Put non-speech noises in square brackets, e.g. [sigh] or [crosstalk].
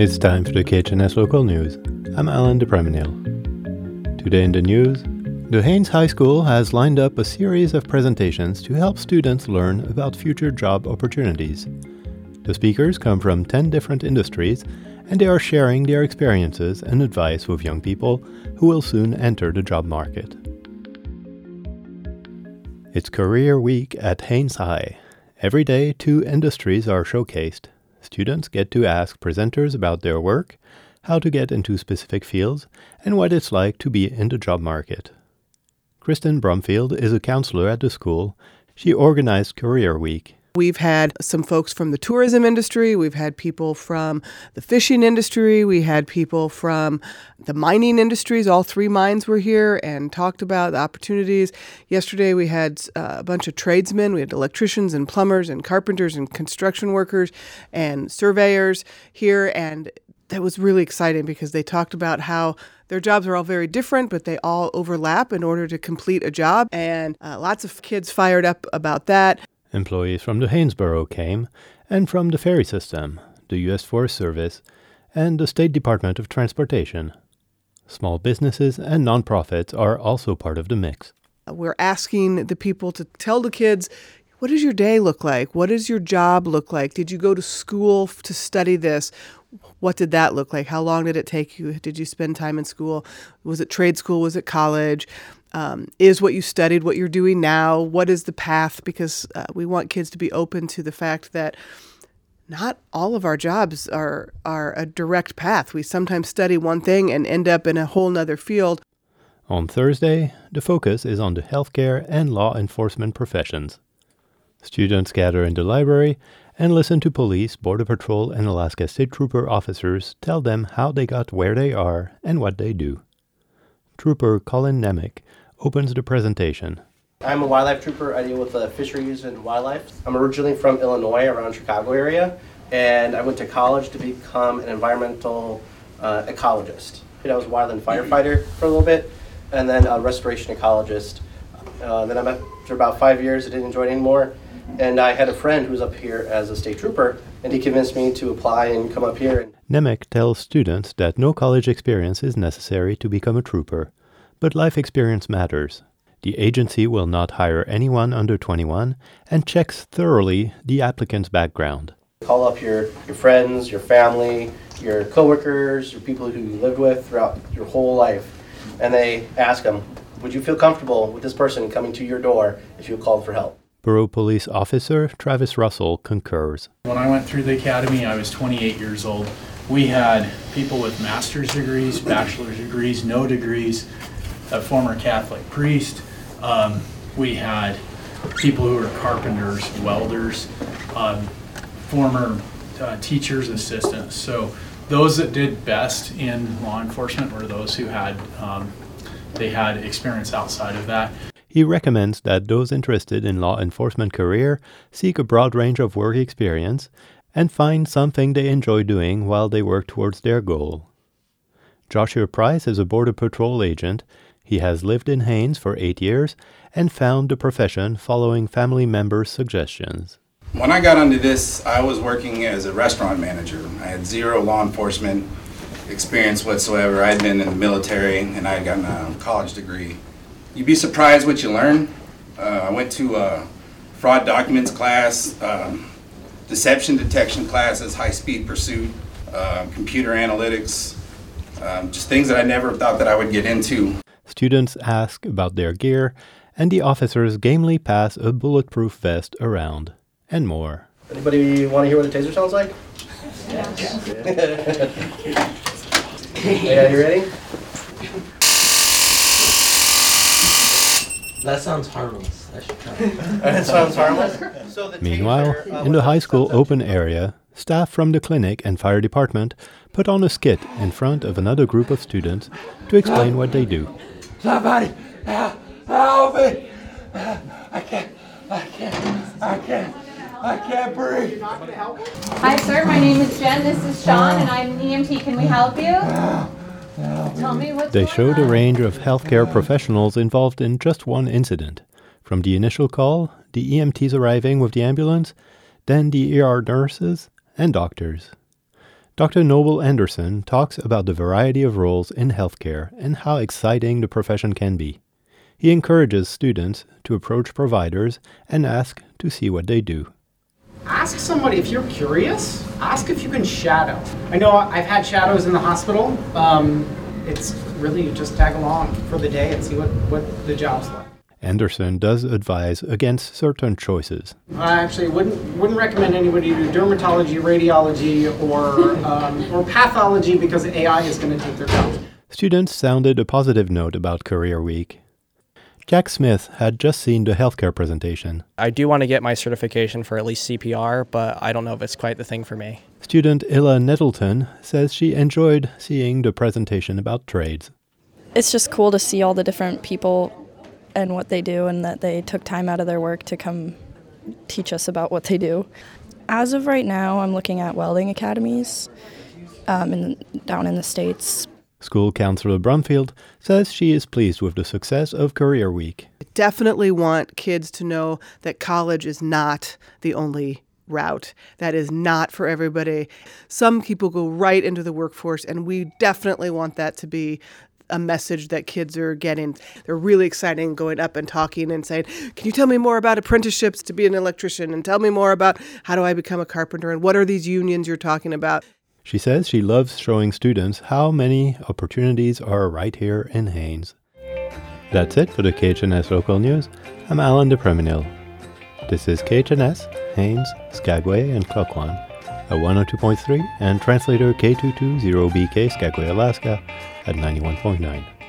It's time for the KHNS local news. I'm Alan DePreminil. Today in the news, the Haines High School has lined up a series of presentations to help students learn about future job opportunities. The speakers come from 10 different industries and they are sharing their experiences and advice with young people who will soon enter the job market. It's Career Week at Haines High. Every day, two industries are showcased. Students get to ask presenters about their work, how to get into specific fields, and what it's like to be in the job market. Kristen Brumfield is a counselor at the school. She organized Career Week We've had some folks from the tourism industry. We've had people from the fishing industry. We had people from the mining industries. All three mines were here and talked about the opportunities. Yesterday, we had uh, a bunch of tradesmen. We had electricians and plumbers and carpenters and construction workers and surveyors here. And that was really exciting because they talked about how their jobs are all very different, but they all overlap in order to complete a job. And uh, lots of kids fired up about that. Employees from the Haines Borough came, and from the ferry system, the U.S. Forest Service, and the State Department of Transportation. Small businesses and nonprofits are also part of the mix. We're asking the people to tell the kids what does your day look like? What does your job look like? Did you go to school to study this? What did that look like? How long did it take you? Did you spend time in school? Was it trade school? Was it college? um, is what you studied what you're doing now what is the path because uh, we want kids to be open to the fact that not all of our jobs are are a direct path we sometimes study one thing and end up in a whole nother field on thursday the focus is on the healthcare and law enforcement professions students gather in the library and listen to police border patrol and alaska state trooper officers tell them how they got where they are and what they do trooper colin nemick opens the presentation. I'm a wildlife trooper. I deal with uh, fisheries and wildlife. I'm originally from Illinois, around Chicago area, and I went to college to become an environmental uh, ecologist. I was a wildland firefighter for a little bit, and then a restoration ecologist. Uh, then I, after about five years, I didn't enjoy it anymore, and I had a friend who was up here as a state trooper, and he convinced me to apply and come up here. Nemec tells students that no college experience is necessary to become a trooper but life experience matters. The agency will not hire anyone under 21 and checks thoroughly the applicant's background. Call up your, your friends, your family, your coworkers, your people who you lived with throughout your whole life, and they ask them, Would you feel comfortable with this person coming to your door if you called for help? Borough Police Officer Travis Russell concurs. When I went through the academy, I was 28 years old. We had people with master's degrees, bachelor's degrees, no degrees, a former Catholic priest. Um, we had people who were carpenters, welders, um, former uh, teachers, assistants. So those that did best in law enforcement were those who had um, they had experience outside of that. He recommends that those interested in law enforcement career seek a broad range of work experience and find something they enjoy doing while they work towards their goal. Joshua Price is a Border Patrol agent he has lived in Haines for eight years and found the profession following family members' suggestions. When I got into this, I was working as a restaurant manager. I had zero law enforcement experience whatsoever. I had been in the military and I had gotten a college degree. You'd be surprised what you learn. Uh, I went to a fraud documents class, um, deception detection classes, high speed pursuit, uh, computer analytics, um, just things that I never thought that I would get into. Students ask about their gear, and the officers gamely pass a bulletproof vest around, and more. Anybody want to hear what a taser sounds like? [laughs] Yeah. [laughs] yeah, you ready? That sounds harmless. [laughs] that sounds harmless. So Meanwhile, taser, uh, in the high school open area, staff from the clinic and fire department put on a skit in front of another group of students to explain what they do. Somebody help, help me. I can't, I can't, I can't, I can't breathe. Hi, sir. My name is Jen. This is Sean, and I'm an EMT. Can we help you? Tell me what's They showed a range of healthcare professionals involved in just one incident. From the initial call, the EMTs arriving with the ambulance, then the ER nurses and doctors. Dr. Noble Anderson talks about the variety of roles in healthcare and how exciting the profession can be. He encourages students to approach providers and ask to see what they do. Ask somebody if you're curious, ask if you can shadow. I know I've had shadows in the hospital. Um, it's really you just tag along for the day and see what, what the job's like. Anderson does advise against certain choices. I actually wouldn't wouldn't recommend anybody do dermatology, radiology, or um, or pathology because AI is going to take their jobs. Students sounded a positive note about Career Week. Jack Smith had just seen the healthcare presentation. I do want to get my certification for at least CPR, but I don't know if it's quite the thing for me. Student Illa Nettleton says she enjoyed seeing the presentation about trades. It's just cool to see all the different people and what they do and that they took time out of their work to come teach us about what they do. As of right now, I'm looking at welding academies um, in, down in the States. School counselor Brumfield says she is pleased with the success of Career Week. I definitely want kids to know that college is not the only route. That is not for everybody. Some people go right into the workforce, and we definitely want that to be a message that kids are getting. They're really excited going up and talking and saying, Can you tell me more about apprenticeships to be an electrician? And tell me more about how do I become a carpenter? And what are these unions you're talking about? She says she loves showing students how many opportunities are right here in Haines. That's it for the KHNS local news. I'm Alan DePreminil. This is KHNS, Haines, Skagway, and Klukwan, at 102.3 and translator K220BK Skagway, Alaska at 91.9.